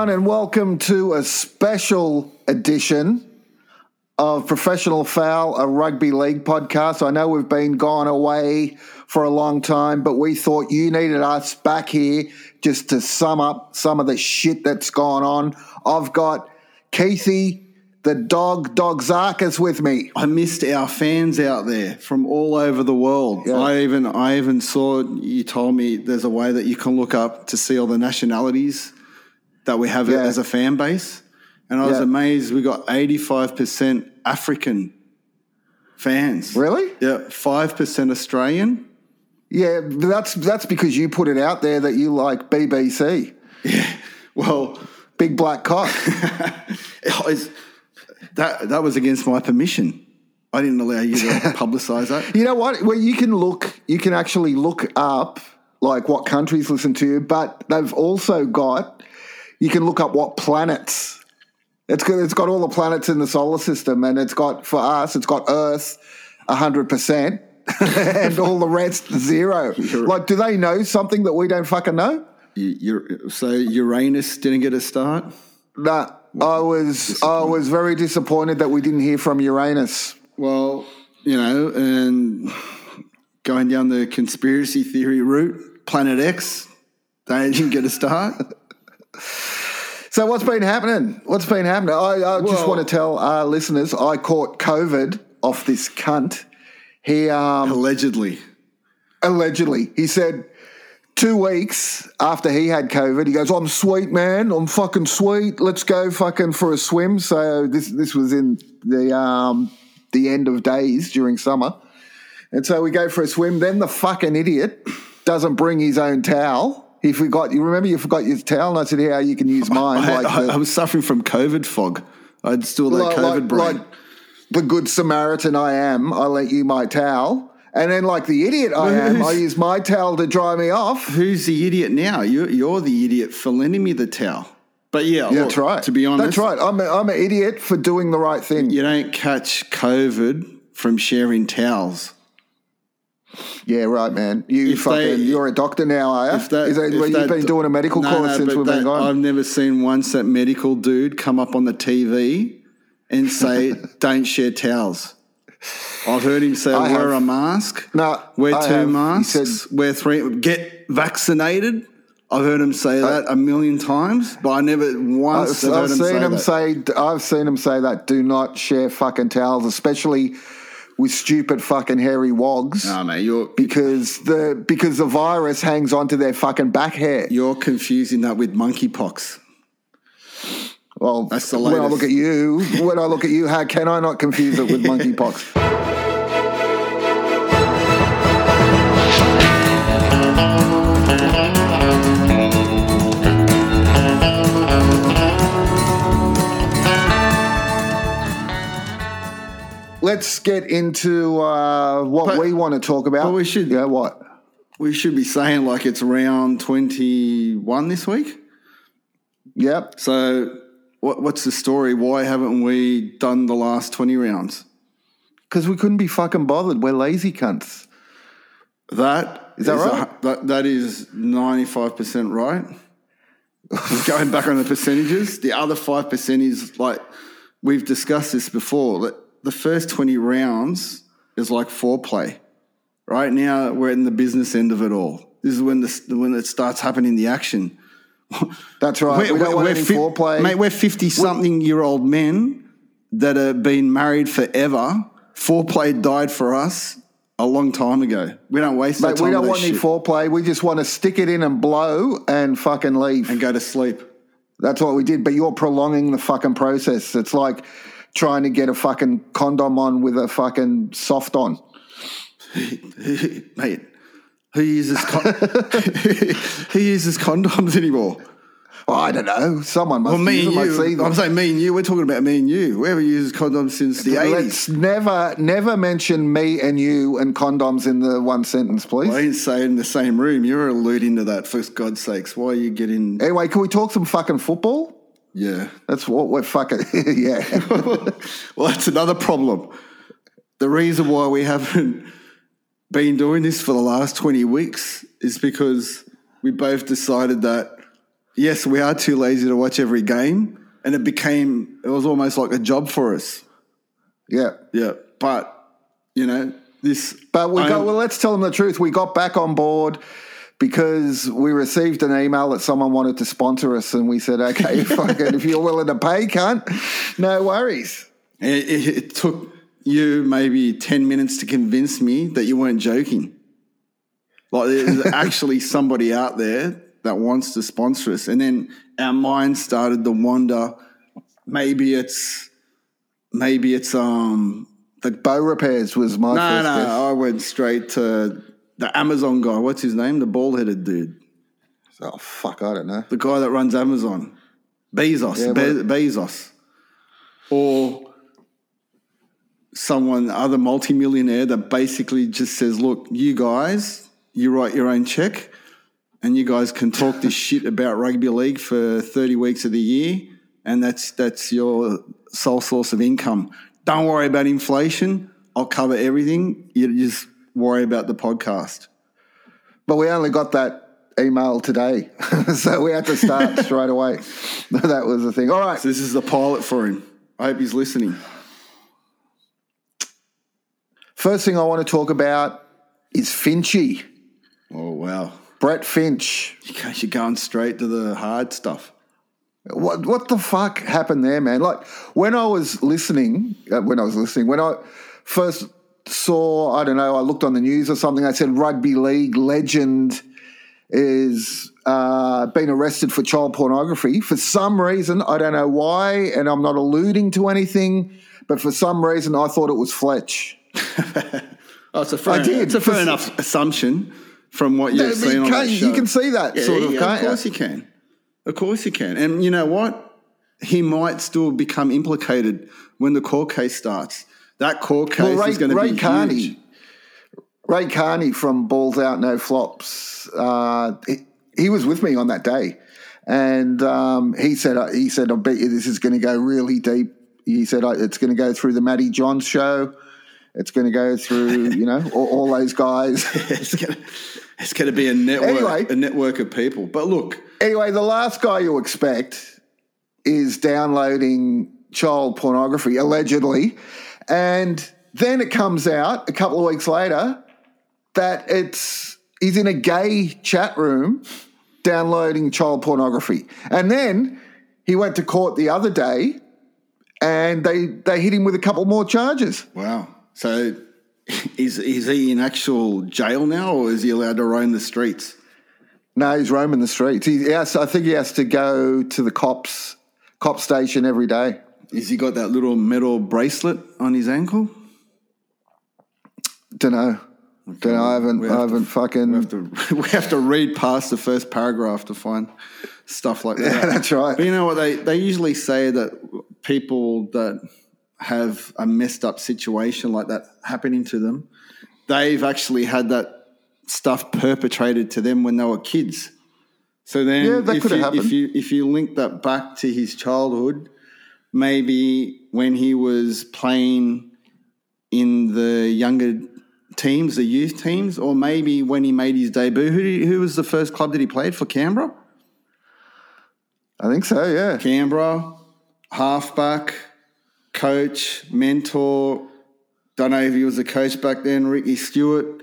everyone, and welcome to a special edition of Professional Foul, a rugby league podcast. I know we've been gone away for a long time, but we thought you needed us back here just to sum up some of the shit that's gone on. I've got Keithy, the dog, Dog Zarkas, with me. I missed our fans out there from all over the world. Yeah. I even I even saw you told me there's a way that you can look up to see all the nationalities that we have Yeah. as a fan base. And I was Yeah. amazed we got 85% African fans. Really? Yeah, 5% Australian. Yeah, that's that's because you put it out there that you like BBC, Yeah. Well, Big Black Cock. was- that that was against my permission. I didn't allow you to publicize that. You know what? Well, you can look. You can actually look up like what countries listen to you, but they've also got. You can look up what planets. It's got. It's got all the planets in the solar system, and it's got for us. It's got Earth, hundred percent, and all the rest zero. Like, do they know something that we don't fucking know? You, you're, so Uranus didn't get a start. Nah. I was. I was very disappointed that we didn't hear from Uranus. Well, you know, and going down the conspiracy theory route, Planet X, they didn't get a start. So what's been happening? What's been happening? I, I just want to tell our listeners I caught COVID off this cunt. He um, Allegedly. allegedly he said two weeks after he had COVID, he goes, "I'm sweet, man. I'm fucking sweet. Let's go fucking for a swim." So this this was in the um, the end of days during summer, and so we go for a swim. Then the fucking idiot doesn't bring his own towel. He forgot. You remember you forgot your towel, and I said, "How you can use mine?" I, I, the- I was suffering from COVID fog. I'd still that like, COVID like- brain. like the good Samaritan I am, I lent you my towel. And then, like the idiot I am, I use my towel to dry me off. Who's the idiot now? You're, you're the idiot for lending me the towel. But yeah, Yeah, look, that's right. To be honest, that's right. I'm, a, I'm an idiot for doing the right thing. you don't catch COVID from sharing towels. Yeah, right, man. You If fucking, they- you're a doctor now, are you? That, Is that where you've been doing a medical No, course no, since we've been gone? I've never seen once that medical dude come up on the TV and say, "Don't share towels." I've heard him say, I "Wear have. a mask." No, wear I two have. Masks. said- wear three. Get vaccinated. I've heard him say that a million times, but I never once I've, have I've him seen say him that. say. I've seen him say that. Do not share fucking towels, especially with stupid fucking hairy wogs. Nah, mate, you're because the because the virus hangs onto their fucking back hair. you're confusing that with monkeypox. Well, That's the when I look at you, when I look at you, how can I not confuse it with monkeypox? Let's get into uh, what But- we want to talk about. but we should- Yeah, what? We should be saying like it's round twenty-one this week. Yep. So, what, what's the story? Why haven't we done the last 20 rounds? Because we couldn't be fucking bothered. We're lazy cunts. That Is that a- right? that, that is 95% right. Going back on the percentages, the other 5% is like, we've discussed this before, that the first 20 rounds is like foreplay. Right now, we're in the business end of it all. This is when, the, when it starts happening, the action. That's right. we don't want any fi- foreplay. Mate, we're 50 something year old men that have been married forever. Foreplay died for us a long time ago. We don't waste Mate, time we don't want that any foreplay. We just want to stick it in and blow and fucking leave. and go to sleep. That's what we did. But you're prolonging the fucking process. It's like trying to get a fucking condom on with a fucking soft on. Mate, who uses con- who uses condoms anymore? Well, I don't know. Someone must Well, me and them. I see you. them. I'm saying me and you. We're talking about me and you. We haven't used condoms since the 80s. Let's never, never mention me and you and condoms in the one sentence, please. I didn't say in the same room. You're alluding to that, for God's sakes. Why are you getting. Anyway, can we talk some fucking football? Yeah. That's what we're fucking. yeah. well, that's another problem. The reason why we haven't been doing this for the last 20 weeks is because we both decided that yes, we are too lazy to watch every game, and it became it was almost like a job for us. Yeah. Yeah, but you know this. But we got, well, let's tell them the truth. We got back on board because we received an email that someone wanted to sponsor us, and we said, okay, fucking, if you're willing to pay, cunt, no worries. It, it, took you maybe 10 minutes to convince me that you weren't joking. Like, there's actually somebody out there that wants to sponsor us. And then our mind started to wander. Maybe it's, maybe it's, um, The bow repairs was my no, first no, guess. I went straight to the Amazon guy. What's his name? The bald headed dude. Oh, fuck, I don't know. the guy that runs Amazon, Bezos, Yeah, Be- Bezos, or someone other multimillionaire that basically just says, "Look, you guys, you write your own check, and you guys can talk this shit about rugby league for thirty weeks of the year, and that's that's your sole source of income. Don't worry about inflation. I'll cover everything. You just worry about the podcast." But we only got that email today, so we had to start straight away. that was the thing. All right. So this is the pilot for him. I hope he's listening. First thing I want to talk about is Finchy, Oh wow. Brett Finch. You're going straight to the hard stuff. What what the fuck happened there, man? Like when I was listening, uh, when I was listening, when I first saw, I don't know, I looked on the news or something. I said rugby league legend is uh, been arrested for child pornography for some reason. I don't know why, and I'm not alluding to anything, but for some reason I thought it was Fletch. Oh, it's a fair, I did, It's a fair enough assumption from what you've mean, seen on can't that you- show. you can see that Yeah, sort of, yeah, of course you? you can. Of course you can. And you know what? He might still become implicated when the court case starts. That court case Well, Ray, is going to Ray be Carney, huge. Ray Carney from Balls Out No Flops. Uh, he, he was with me on that day, and um, he said, uh, "He said, I bet you this is going to go really deep." He said, "It's going to go through the Matty Johns show. It's going to go through, you know, all, all those guys." it's going to it's going to be a network, Anyway. a network of people. But look, anyway, the last guy you expect is downloading child pornography, allegedly. And then it comes out a couple of weeks later that it's he's in a gay chat room downloading child pornography. And then he went to court the other day and they they hit him with a couple more charges. wow. So is is he in actual jail now, or is he allowed to roam the streets? No, he's roaming the streets. He has, I think he has to go to the cops cop station every day. Has he got that little metal bracelet on his ankle? Don't know. Don't know. I haven't. I have to- haven't fucking. We have to we have to read past the first paragraph to find stuff like that. Yeah, that's right. But you know what they they usually say that people that have a messed up situation like that happening to them, they've actually had that stuff perpetrated to them when they were kids. So then, Yeah, that if, could have you, happened. if you if you link that back to his childhood, maybe when he was playing in the younger teams, the youth teams, or maybe when he made his debut. Who, he- who was the first club that he played for? Canberra. I think so. Yeah. Canberra, halfback, coach, mentor. Don't know if he was a coach back then. Ricky Stuart.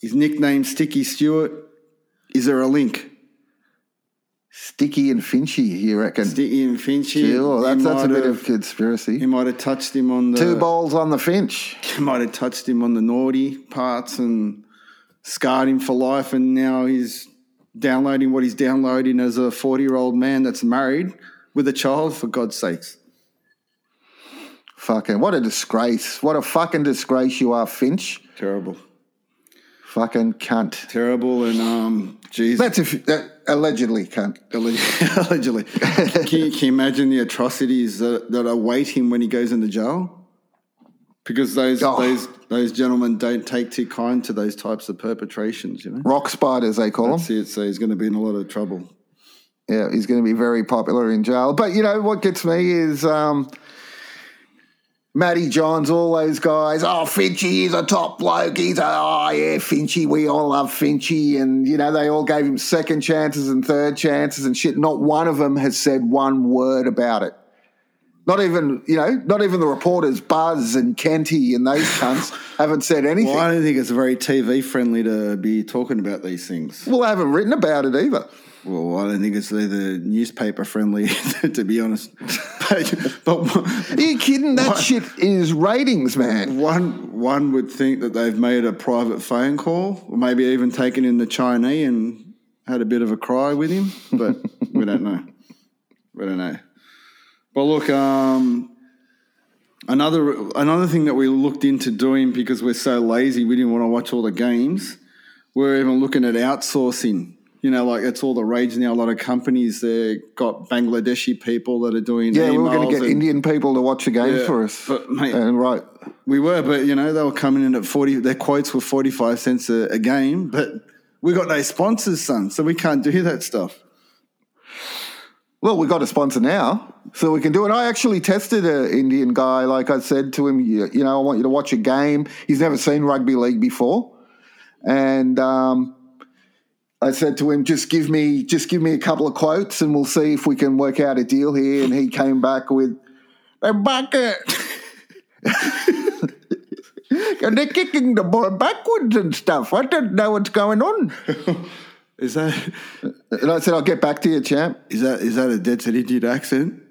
His nickname Sticky Stuart. Is there a link? Sticky and Finchy, you reckon? Sticky and Finchy. Sure, that's, that's a bit have- of conspiracy. He might have touched him on the Two balls on the Finch. He might have touched him on the naughty parts and scarred him for life, and now he's downloading what he's downloading as a forty-year-old man that's married with a child. For God's sakes. Fucking what a disgrace! What a fucking disgrace you are, Finch. Terrible. Fucking cunt. terrible and um geez That's if that allegedly cunt. allegedly can, you, can you imagine the atrocities that, that await him when he goes into jail because those Oh. those those gentlemen don't take too kind to those types of perpetrations you know Rock spiders, they call them. that's it so he's going to be in a lot of trouble Yeah, he's going to be very popular in jail. But you know what gets me is um, Matty Johns, all those guys. Oh, Finchy is a top bloke. He's a, oh, yeah, Finchy. We all love Finchy. And, you know, they all gave him second chances and third chances and shit. Not one of them has said one word about it. Not even, you know, not even the reporters, Buzz and Kenty and those cunts haven't said anything. Well, I don't think it's very TV friendly to be talking about these things. Well, they haven't written about it either. Well, I don't think it's either newspaper friendly, to be honest. but, but Are you kidding? That What? shit is ratings, man. one one would think that they've made a private phone call, or maybe even taken in the Chinese and had a bit of a cry with him, but we don't know. We don't know. But look, um, another another thing that we looked into doing because we're so lazy, we didn't want to watch all the games. We're even looking at outsourcing. You know, like it's all the rage now. A lot of companies they got Bangladeshi people that are doing. Yeah, we were going to get and- Indian people to watch the game Yeah, for us. but, mate- and right. We were, but you know, they were coming in at 40, their quotes were 45 cents a, a game, but we got no sponsors, son, so we can't do that stuff. Well, we got a sponsor now, so we can do it. I actually tested an Indian guy. Like I said to him, you, you know, I want you to watch a game. He's never seen rugby league before, and um, I said to him, just give me, just give me a couple of quotes, and we'll see if we can work out a deal here. And he came back with a bucket. And they're kicking the ball backwards and stuff. I don't know what's going on. Is that And I said, I'll get back to you, champ. is that is that a dead set Indian accent?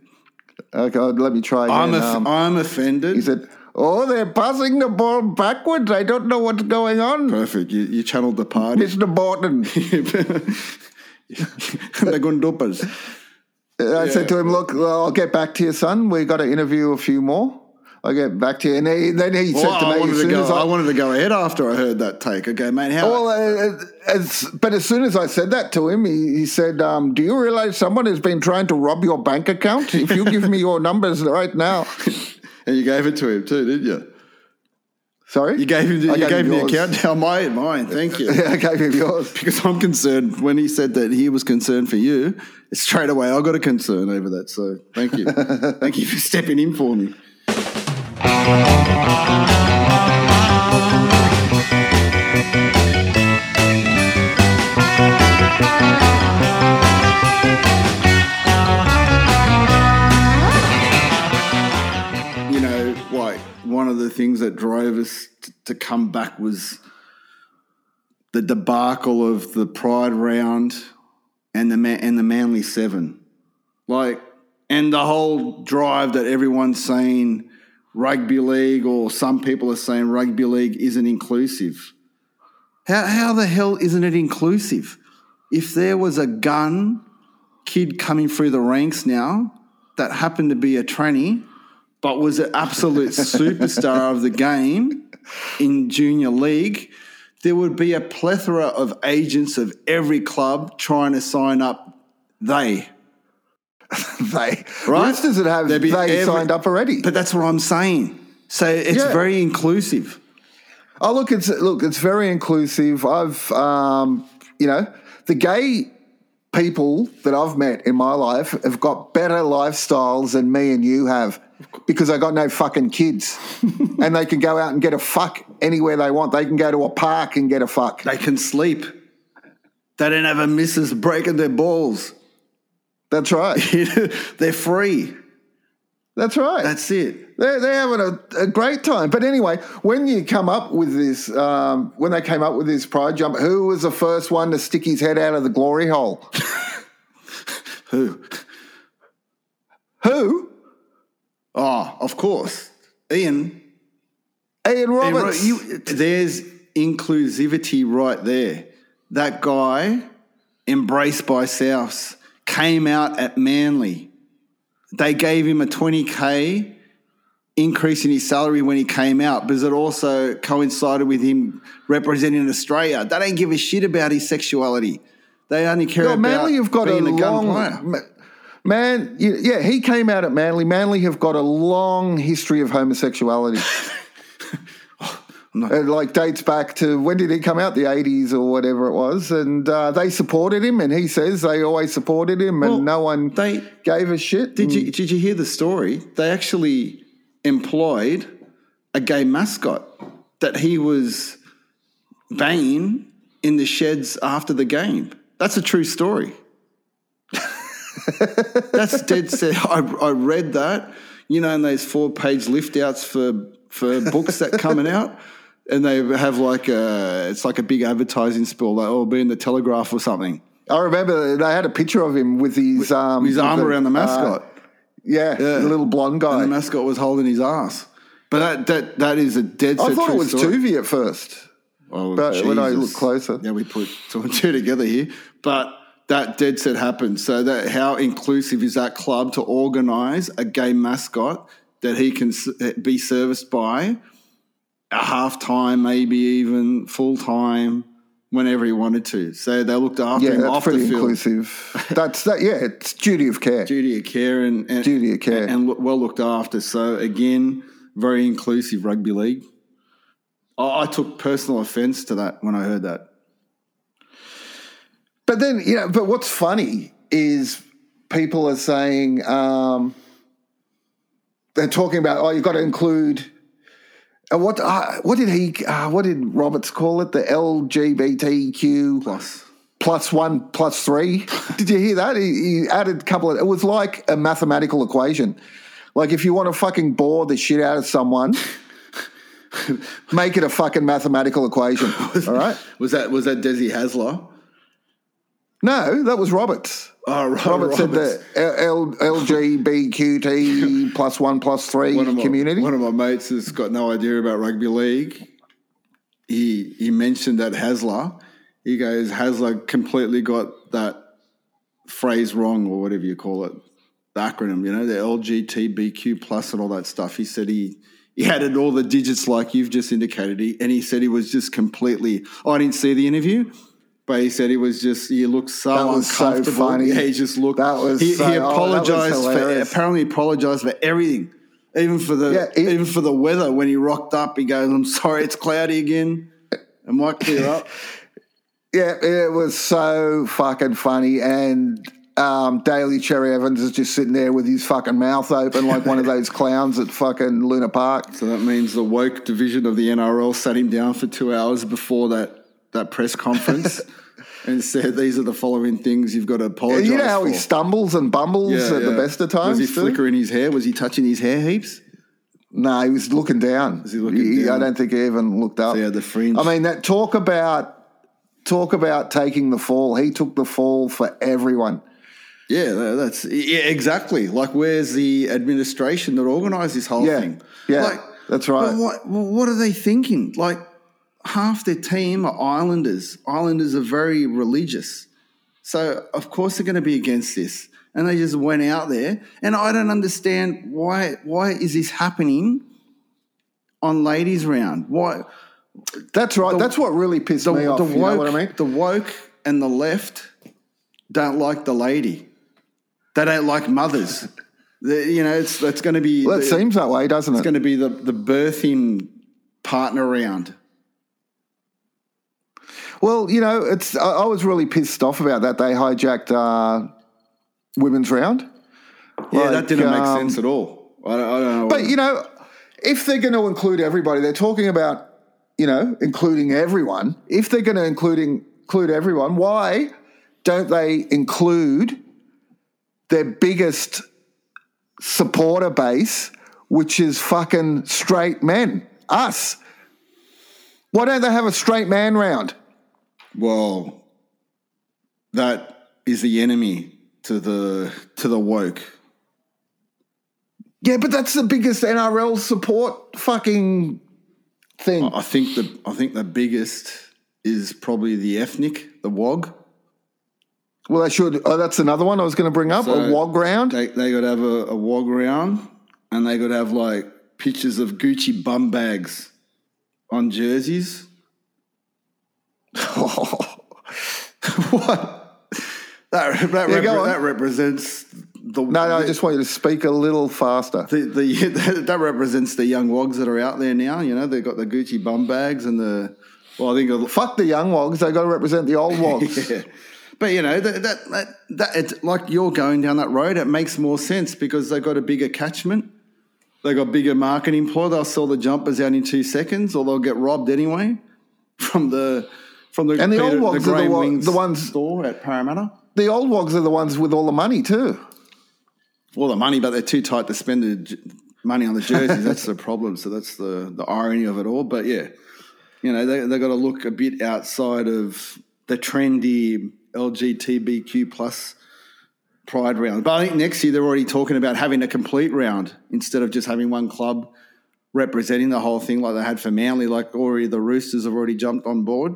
Okay, let me try again. I'm Um, I'm offended. He said, "Oh, they're passing the ball backwards. I don't know what's going on." Perfect. You, you channeled the party. Mr. Borton. the Gundupas. I said to him, "Look, well, I'll get back to you, son. We got to interview a few more. I'll get back to you." And he, then he Well, said to I me, wanted "As to go. as I I." wanted to go ahead after I heard that take. Okay, mate. How? well, uh, as, but as soon as I said that to him, he, he said, um, "Do you realize someone has been trying to rob your bank account? If you give me your numbers right now." and you gave it to him too, didn't you? Sorry, You gave him. The, you gave him the yours. account. Now oh, mine, mine. Thank you. Yeah, I gave him yours. because I'm concerned. When he said that he was concerned for you, straight away I got a concern over that. So thank you, thank you for stepping in for me. The things that drove us to come back was the debacle of the Pride round and the Ma- and the Manly Seven, like, and the whole drive that everyone's saying rugby league or some people are saying rugby league isn't inclusive. How how the hell isn't it inclusive? If there was a gun kid coming through the ranks now that happened to be a tranny, but was an absolute superstar of the game in junior league, there would be a plethora of agents of every club trying to sign up they. They Right? Roosters that have There'd be they every- signed up already. But that's what I'm saying. So it's Yeah. very inclusive. Oh, look, it's look, it's very inclusive. I've, um, you know, the gay people that I've met in my life have got better lifestyles than me and you have because I got no fucking kids, and they can go out and get a fuck anywhere they want. They can go to a park and get a fuck. They can sleep. They don't have a missus breaking their balls. That's right. They're free. That's right. That's it. They're, they're having a, a great time. But anyway, when you come up with this, um, when they came up with this pride jump, who was the first one to stick his head out of the glory hole? Who? Who? Oh, of course. Ian. Ian Ian, right, Roberts. you- there's inclusivity right there. That guy, embraced by Souths, came out at Manly. They gave him a 20K increase in his salary when he came out because it also coincided with him representing Australia. They don't give a shit about his sexuality. They only care No, about Manly have got being a, gun long player. Ma- man. Yeah, he came out at Manly. Manly have got a long history of homosexuality. not- It like dates back to when did he come out? The eighties or whatever it was, and uh, they supported him. And he says they always supported him, and Well, no one they- gave a shit. Did and- you did you hear the story? They actually employed a gay mascot that he was banging in the sheds after the game. That's a true story. That's dead set. I, I read that, you know, and those four page lift outs for, for books that coming out. And they have like a, it's like a big advertising spill, like, oh, be in the Telegraph or something. I remember they had a picture of him with his um, His with arm around the mascot. uh, yeah, the little blonde guy. and the mascot was holding his ass. But that, that, that is a dead set I thought it was story. Tuvey at first. Oh, But when I look closer. yeah, we put two and two together here. But that dead set happened. So that how inclusive is that club to organise a gay mascot that he can be serviced by a half time, maybe even full time, whenever he wanted to. So they looked after Yeah, him that's off the pretty field. inclusive. that's that. Yeah, it's duty of care. Duty of care and, and Duty of care. and lo- well looked after. So again, very inclusive rugby league. I, I took personal offence to that when I heard that. But then, you know, but what's funny is people are saying um, they're talking about oh, you've got to include. Uh, what uh, what did he? Uh, what did Roberts call it? The LGBTQ Plus. plus one plus three. Did you hear that? He, he added a couple of. It was like a mathematical equation. Like if you want to fucking bore the shit out of someone, make it a fucking mathematical equation. All right. Was that was that Desi Hasler? No, that was Roberts. Oh, right, Robert said Roberts. the L- LGBTQT plus one plus three one my, community. One of my mates has got no idea about rugby league. He he mentioned that Hasler. He goes Hasler completely got that phrase wrong or whatever you call it, the acronym. You know, the LGBTQ plus and all that stuff. He said he. He added all the digits like you've just indicated, he, and he said he was just completely. Oh, I didn't see the interview, but he said he was just. He looked so That was so uncomfortable. funny. Yeah, he just looked. That was He, so- he oh, was apologized for hilarious. apparently apologized for everything, even for the Yeah, it- even for the weather. When he rocked up, he goes, "I'm sorry, it's cloudy again. It might clear up." yeah, it was so fucking funny. And um, Daly Cherry Evans is just sitting there with his fucking mouth open like one of those clowns at fucking Luna Park. So that means the woke division of the NRL sat him down for two hours before that that press conference and said, "These are the following things you've got to apologize You know how for." he stumbles and bumbles Yeah, at the best of times? Was he too? flickering his hair? Was he touching his hair heaps? No, he was looking down. he looking down? I don't think he even looked up. He the fringe. I mean, that talk about talk about taking the fall. He took the fall for everyone. Yeah, that's yeah, exactly. Like, where's the administration that organised this whole Yeah, thing? yeah, like, that's right. But what what are they thinking? Like, half their team are Islanders. Islanders are very religious, so of course they're going to be against this. And they just went out there, and I don't understand why. Why is this happening on ladies' round? Why That's right. That's what really pissed the, me off. the you woke, know what I mean? The woke and the left don't like the lady. They don't like mothers. The- you know, it's it's going to be Well, it the- seems that way, doesn't it's it? It's going to be the the birthing partner round. Well, you know, it's. I, I was really pissed off about that. They hijacked uh, women's round. Yeah, Like, that didn't make um, sense at all. I don't, I don't know. But you know, if they're going to include everybody, they're talking about you know including everyone. If they're going to include include everyone, why don't they include their biggest supporter base, which is fucking straight men, us? Why don't they have a straight man round? Well, that is the enemy to the to the woke. Yeah, but that's the biggest NRL support fucking thing. I think the I think the biggest is probably the ethnic, the WOG. Well, they should. Oh, that's another one I was going to bring up. So- a WOG round. They they got to have a, a WOG round, and they got to have like pictures of Gucci bum bags on jerseys. what? That that, Yeah, repre- that represents the No, no, I just want you to speak a little faster. the, the that represents the young wogs that are out there now. You know, they've got the Gucci bum bags and the well, I think of- Fuck the young wogs. They got to represent the old wogs. Yeah. But you know that that, that, that it's like you're going down that road. It makes more sense because they've got a bigger catchment. they got bigger marketing ploy. They'll sell the jumpers out in two seconds, or they'll get robbed anyway from the from the And the old ones are the Grey one- Wings the ones- store at Parramatta. The old wogs are the ones with all the money too. All the money, but they're too tight to spend the money on the jerseys. that's the problem. So that's the the irony of it all. But yeah, you know they they got to look a bit outside of the trendy LGBTQ plus pride round. But I think next year they're already talking about having a complete round instead of just having one club representing the whole thing like they had for Manly. Like already the Roosters have already jumped on board.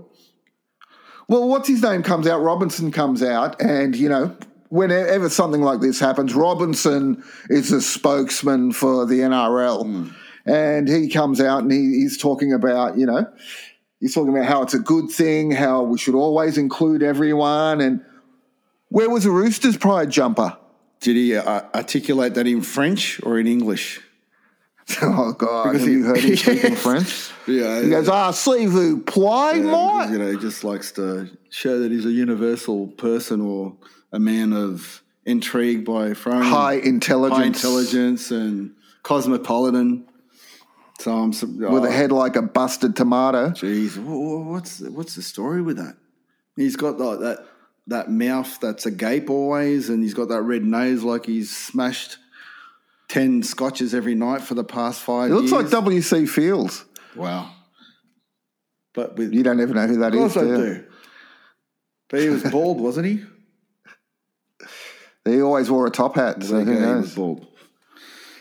Well, what's his name comes out, Robinson comes out, and you know, whenever something like this happens, Robinson is a spokesman for the NRL, and he comes out and he, he's talking about, you know, he's talking about how it's a good thing, how we should always include everyone, and where was the Roosters Pride jumper? Did he uh, articulate that in French or in English? oh God, Because have he- you heard him speaking French? Yeah, He goes, "Ah, see vous play, Yeah, because, you know, he just likes to show that he's a universal person or a man of intrigue by throwing High intelligence, high intelligence and cosmopolitan. So I'm su- with oh, a head like a busted tomato. Jeez, wha- wha- what's what's the story with that? He's got like that that mouth that's agape always, and he's got that red nose like he's smashed ten scotches every night for the past five It looks years. like W.C. Fields. wow. But with You don't even know who that Of is. course I do you? do. But he was bald, wasn't he? He always wore a top hat, so who he was knows? bald.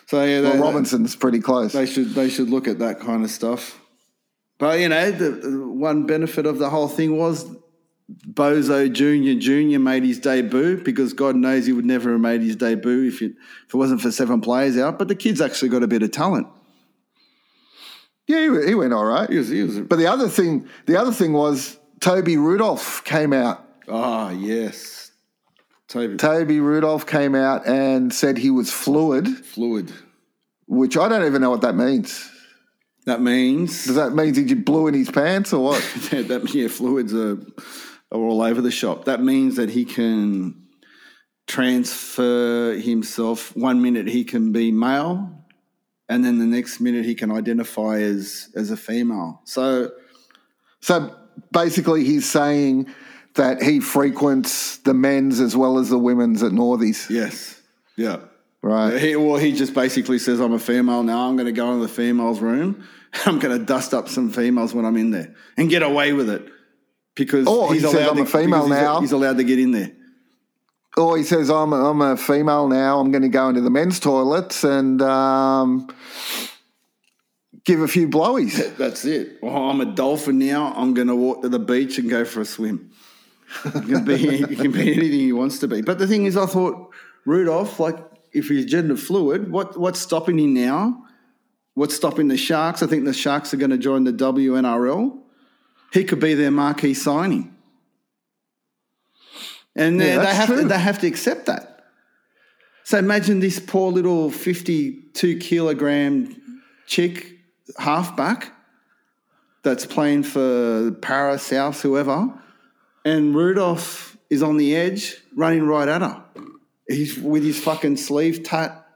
So yeah, Well, they, Robinson's pretty close. they should they should look at that kind of stuff. But you know, the, the one benefit of the whole thing was Bozo Junior Junior made his debut because God knows he would never have made his debut if it if it wasn't for seven players out. But the kid's actually got a bit of talent. yeah, he, he went all right. He was, he was But the other thing, the other thing was Toby Rudolf came out. ah yes, Toby Toby Rudolf came out and said he was fluid, fluid. which I don't even know what that means. That means Does that mean he blew in his pants or what? Yeah, that yeah, fluids are, are all over the shop. That means that he can transfer himself. One minute he can be male, and then the next minute he can identify as as a female. So so basically, he's saying that he frequents the men's as well as the women's at Northies, yes, yeah. right? He, well, he just basically says, "I'm a female now. I'm going to go into the females' room. I'm going to dust up some females when I'm in there and get away with it." Because Oh, he says, "I'm a female he's- now." He's allowed to get in there. Or he says, I'm a, I'm a female now. I'm going to go into the men's toilets and um, give a few blowies. That's it. Oh, I'm a dolphin now. I'm going to walk to the beach and go for a swim. He can be, he can be anything he wants to be. But the thing is, I thought Rudolf, like, if he's gender fluid, what what's stopping him now? What's stopping the Sharks? I think the Sharks are going to join the WNRL. He could be their marquee signing, and Yeah, they, have to, they have to accept that. So imagine this poor little fifty-two kilogram chick halfback that's playing for Para South, whoever, and Rudolf is on the edge, running right at her. He's with his fucking sleeve tat,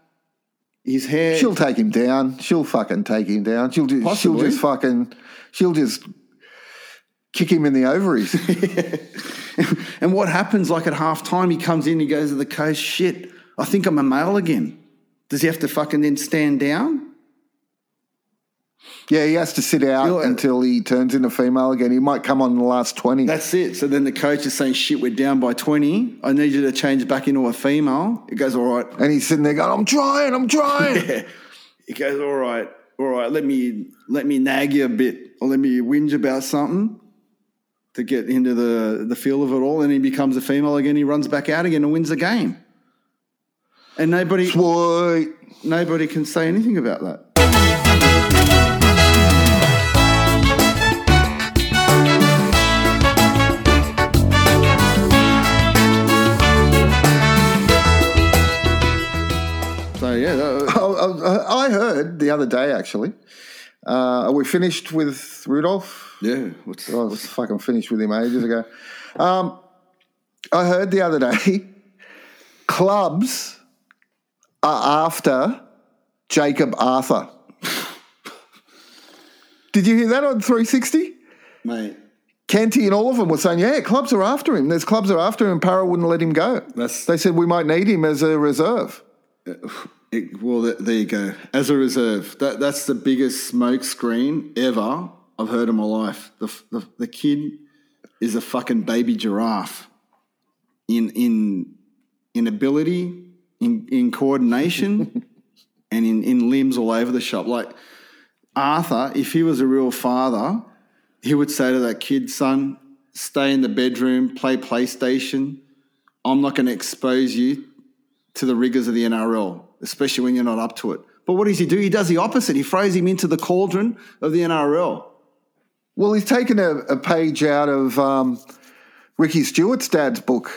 his hair. She'll take him down. She'll fucking take him down. She'll just, she'll just fucking, she'll just kick him in the ovaries. and what happens? Like at half time, he comes in, he goes to the coach. Shit, I think I'm a male again. Does he have to fucking then stand down? yeah, he has to sit out You'll- until he turns into female again. He might come on in the last 20. That's it. So then the coach is saying, "Shit, we're down by twenty. I need you to change back into a female." It goes, "All right." and he's sitting there going, I'm trying, I'm trying. yeah. He goes, "All right, all right. Let me let me nag you a bit, or let me whinge about something to get into the the feel of it all." And he becomes a female again. He runs back out again and wins the game. And nobody Sweet. nobody can say anything about that. So yeah, that- I heard the other day, actually. Uh, are we finished with Rudolf? yeah. What's, I was fucking finished with him ages ago. Um, I heard the other day clubs are after Jacob Arthur. Did you hear that on 360? Mate, Kenty and all of them were saying, yeah, clubs are after him. There's clubs are after him. Parra wouldn't let him go. That's- they said we might need him as a reserve. It, well, th- there you go. As a reserve, that that's the biggest smoke screen ever I've heard in my life. The, the, the kid is a fucking baby giraffe in in in ability, in in coordination, and in in limbs all over the shop. Like Arthur, if he was a real father, he would say to that kid, son, stay in the bedroom, play PlayStation. I'm not going to expose you to the rigors of the NRL, especially when you're not up to it. But what does he do? He does the opposite. He throws him into the cauldron of the NRL. Well, he's taken a, a page out of um, Ricky Stuart's dad's book.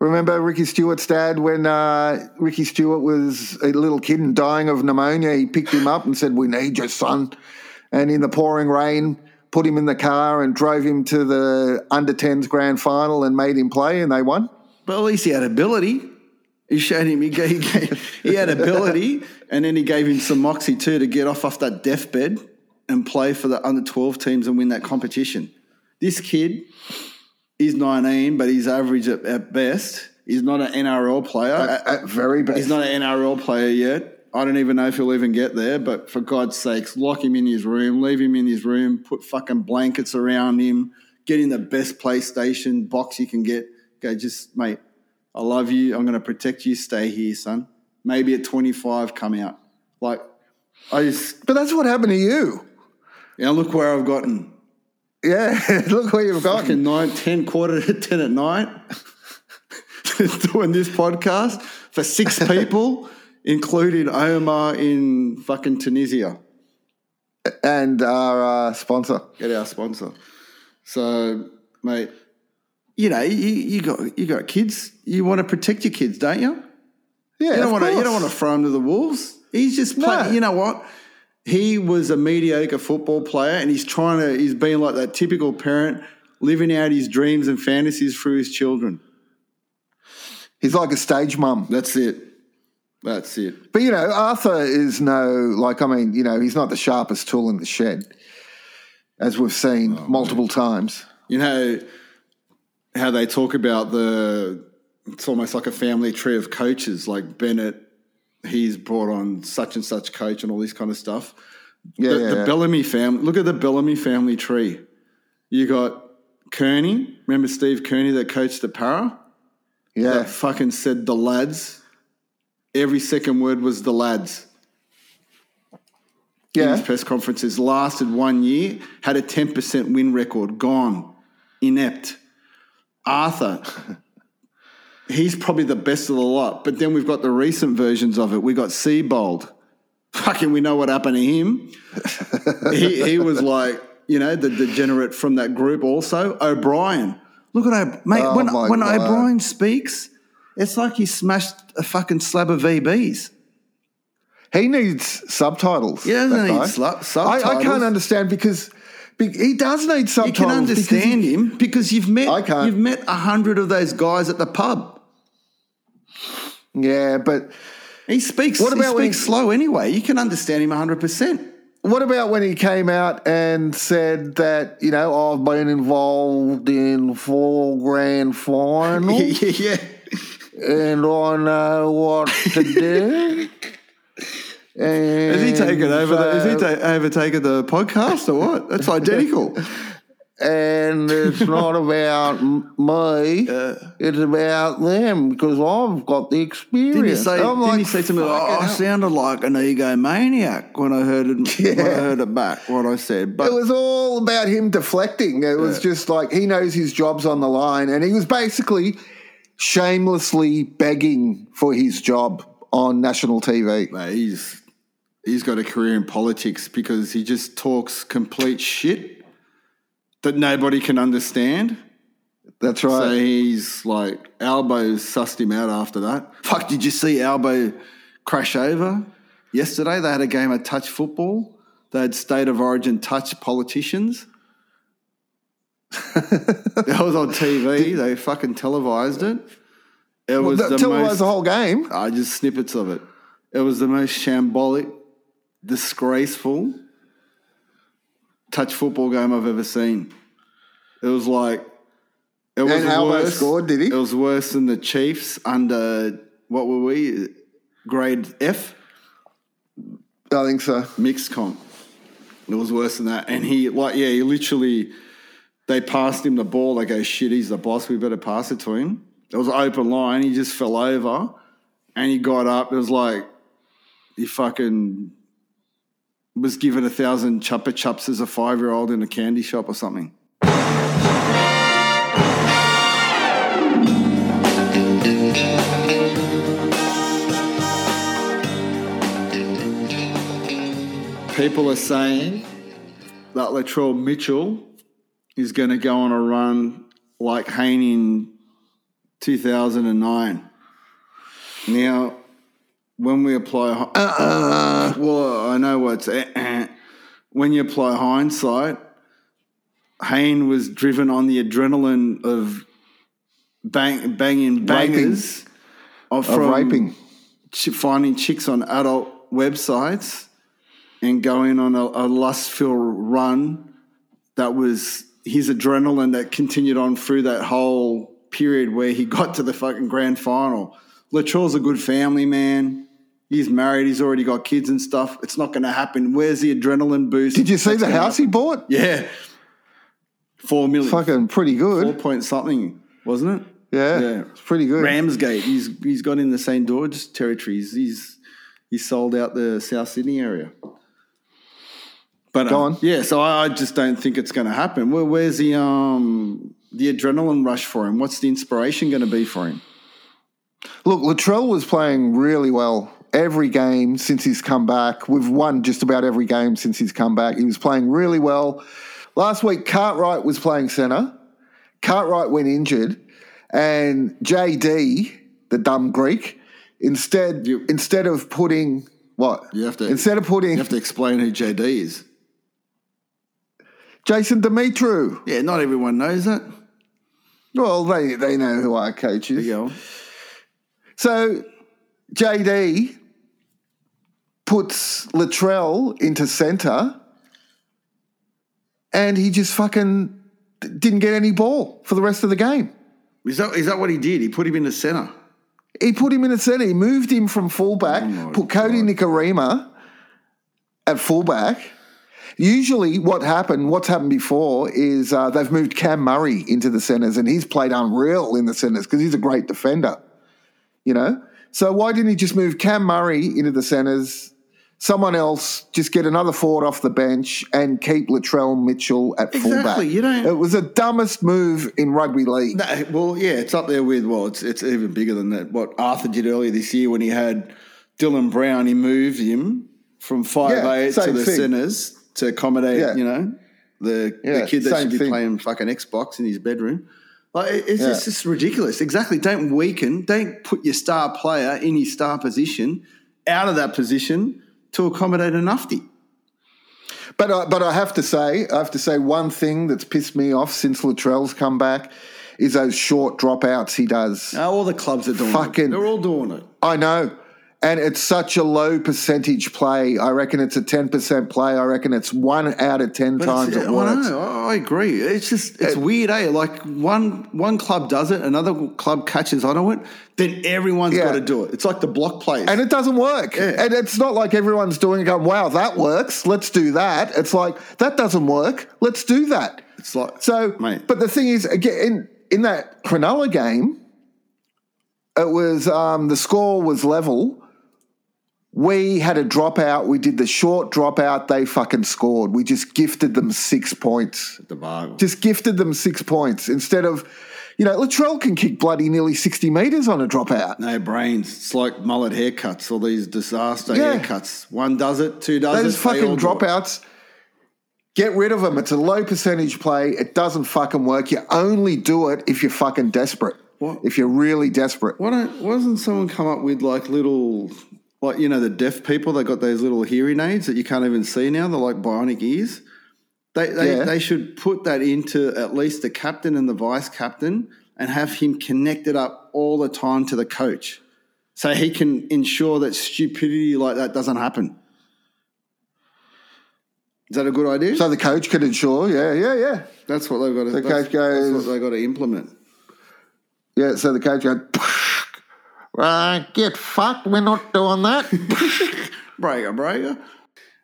Remember Ricky Stuart's dad when uh, Ricky Stuart was a little kid and dying of pneumonia? He picked him up and said, We need your son. And in the pouring rain, put him in the car and drove him to the under 10s grand final and made him play, and they won. But at least he had ability. He showed him he, gave, he, gave, he had ability, and then he gave him some moxie too to get off off that deathbed and play for the under 12 teams and win that competition. This kid is 19, but he's average at, at best. He's not an NRL player. At, at very best. He's not an NRL player yet. I don't even know if he'll even get there, but for God's sakes, lock him in his room, leave him in his room, put fucking blankets around him, get in the best PlayStation box you can get. Go, just, mate, I love you. I'm going to protect you. Stay here, son. Maybe at 25, come out. Like, I just, but that's what happened to you. know, look where I've gotten. Yeah, look where you've gotten. Fucking nine, 10, quarter to 10 at night, doing this podcast for six people, including Omar in fucking Tunisia. And our uh, sponsor. Get our sponsor. So, mate, you know, you, you got you got kids. You want to protect your kids, don't you? Yeah, You don't want to. You don't want to throw them to the wolves. He's just playing. No. You know what? He was a mediocre football player, and he's trying to. He's being like that typical parent, living out his dreams and fantasies through his children. He's like a stage mum. That's it. That's it. But you know, Arthur is no like I mean, you know, he's not the sharpest tool in the shed, as we've seen Oh, multiple times. You know how they talk about the. It's almost like a family tree of coaches, like Bennett. He's brought on such and such coach and all this kind of stuff. Yeah, the, yeah, the yeah. Bellamy family. Look at the Bellamy family tree. You got Kearney. Remember Steve Kearney that coached the Parra? yeah. That fucking said the lads. Every second word was the lads. In yeah. his press conferences lasted one year, had a 10% win record, gone, inept. Arthur, he's probably the best of the lot. But then we've got the recent versions of it. We got Seibold. Fucking, we know what happened to him. he, he was like, you know, the degenerate from that group also. O'Brien. Look at O'Brien. Mate, Oh when, when God. O'Brien speaks, it's like he smashed a fucking slab of VBs. He needs subtitles. Yeah, He doesn't that need guy. slu- I, I can't understand because be- he does need You subtitles. can because understand he- him because you've met I can't. you've met a hundred of those guys at the pub. yeah, but He speaks. What about when speaks he- slow anyway. You can understand him hundred percent. what about when he came out and said that you know I've been involved in four grand finals yeah, yeah, yeah. and I know what to do. And Has he taken over? the, has he ta- overtaken the podcast or what? That's identical. and it's not about me. Uh, it's about them because I've got the experience. Didn't he say? Didn't like, say to me? Oh, I hell." sounded like an egomaniac when I heard it. When I heard it back. What I said, but It was all about him deflecting. It was just like he knows his job's on the line, and he was basically shamelessly begging for his job on national TV. Mate, he's he's got a career in politics because he just talks complete shit that nobody can understand. That's So right. he's like Albo sussed him out after that. Fuck, did you see Albo crash over yesterday? They had a game of touch football. They had state of origin touch politicians. that was on TV. They fucking televised it. It was Well, the Televised most. the whole game. I just snippets of it. It was the most shambolic, disgraceful touch football game I've ever seen. It was like it was And Albo worse. scored, did he? It was worse than the Chiefs under what were we? Grade F I think so. mixed comp. It was worse than that. And he like yeah, he literally they passed him the ball. They go, shit, he's the boss. We better pass it to him. It was an open line. He just fell over, and he got up. It was like he fucking was given a thousand Chupa Chups as a five year old in a candy shop or something. People are saying that Latrell Mitchell is going to go on a run like Hayne in 2009. Now, when we apply, uh well, I know what's uh-uh. when you apply hindsight. Hayne was driven on the adrenaline of bang, banging bangers of, Of raping. chi- finding chicks on adult websites and going on a, a lust-filled run that was his adrenaline that continued on through that whole period where he got to the fucking grand final. Latrell's a good family man. He's married. He's already got kids and stuff. It's not going to happen. Where's the adrenaline boost? Did you see the house he bought? Yeah, four million, Fucking pretty good. four point something, wasn't it? Yeah, Yeah. it's pretty good. Ramsgate. He's he's got in the St George territories. He's he's sold out the South Sydney area. But Go um, on. yeah, so I, I just don't think it's going to happen. Where, where's the um the adrenaline rush for him? What's the inspiration going to be for him? Look, Latrell was playing really well every game since he's come back. We've won just about every game since he's come back. He was playing really well. Last week, Cartwright was playing centre. Cartwright went injured, and JD, the dumb Greek, instead You- instead of putting what You have to- instead of putting You have to explain who JD is. Jason Demetriou. Yeah, not everyone knows that. Well, they they know who our coach is. There you go. So JD puts Latrell into centre and he just fucking didn't get any ball for the rest of the game. Is that is that what he did? He put him in the center. He put him in the centre. He moved him from fullback, my put Cody Nikorima at fullback. Usually, what happened, what's happened before, is uh, they've moved Cam Murray into the centres, and he's played unreal in the centres because he's a great defender. You know, so why didn't he just move Cam Murray into the centres? Someone else just get another forward off the bench and keep Latrell Mitchell at fullback. Exactly, you don't- It was the dumbest move in rugby league. No, well, yeah, it's up there with well, it's it's even bigger than that. What Arthur did earlier this year when he had Dylan Brown, he moved him from five Yeah, eight to the thing. centers to accommodate, Yeah. you know, the Yeah, the kid that should be thing. playing fucking Xbox in his bedroom. Like it's Yeah. just, just ridiculous. Exactly. Don't weaken. Don't put your star player in his star position out of that position to accommodate a nufty. But I, but I have to say, I have to say one thing that's pissed me off since Latrell's come back is those short dropouts he does. Uh, all the clubs are doing Fucking- it. They're all doing it. I know. And it's such a low percentage play. I reckon it's a 10% play. I reckon it's one out of 10 But times it works. I I agree. It's just it's weird, eh? Like one one club does it, another club catches on to it, then everyone's Yeah. got to do it. It's like the block plays. And it doesn't work. Yeah. And it's not like everyone's doing it going, wow, that works. Let's do that. It's like, that doesn't work. Let's do that. it's like So, Mate. but the thing is, again, in, in that Cronulla game, it was um, the score was level. We had a dropout. We did the short dropout. They fucking scored. We just gifted them six points. the. Just gifted them six points instead of, you know, Latrell can kick bloody nearly 60 metres on a dropout. No brains. It's like mullet haircuts, all these disaster Yeah. haircuts. One does it, two does Those it. all fucking dropouts, get rid of them. It's a low percentage play. It doesn't fucking work. You only do it if you're fucking desperate. What? If you're really desperate. Why don't? Why doesn't someone come up with like little, like you know, the deaf people? They got those little hearing aids that you can't even see now. They're like bionic ears. They they, Yeah. they should put that into at least the captain and the vice captain and have him connected up all the time to the coach. so he can ensure that stupidity like that doesn't happen. Is that a good idea? So the coach could ensure, yeah, yeah, yeah. that's what they've got to. The that's, coach goes- That's what they've got to implement. Yeah, so the coach goes, right, get fucked, we're not doing that. Breaker, breaker.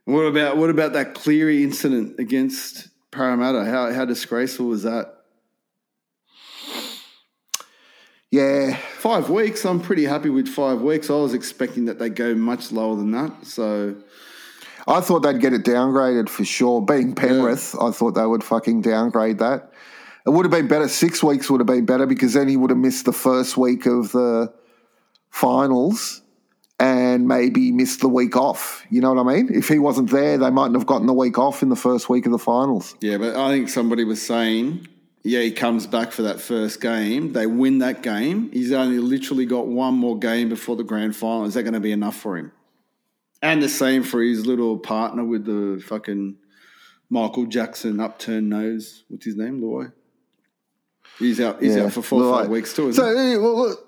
What about what about that Cleary incident against Parramatta? How how disgraceful was that? yeah, Five weeks. I'm pretty happy with five weeks. I was expecting that they'd go much lower than that. So I thought they'd get it downgraded for sure. Being Penrith, I thought they would fucking downgrade that. It would have been better. Six weeks would have been better because then he would have missed the first week of the finals and maybe missed the week off. You know what I mean? If he wasn't there, they mightn't have gotten the week off in the first week of the finals. yeah, but I think somebody was saying, yeah, he comes back for that first game. They win that game. He's only literally got one more game before the grand final. Is that going to be enough for him? And the same for his little partner with the fucking Michael Jackson upturned nose. What's his name, Loy? He's out. He's Yeah, out for four or five weeks too. Isn't So, eh, well,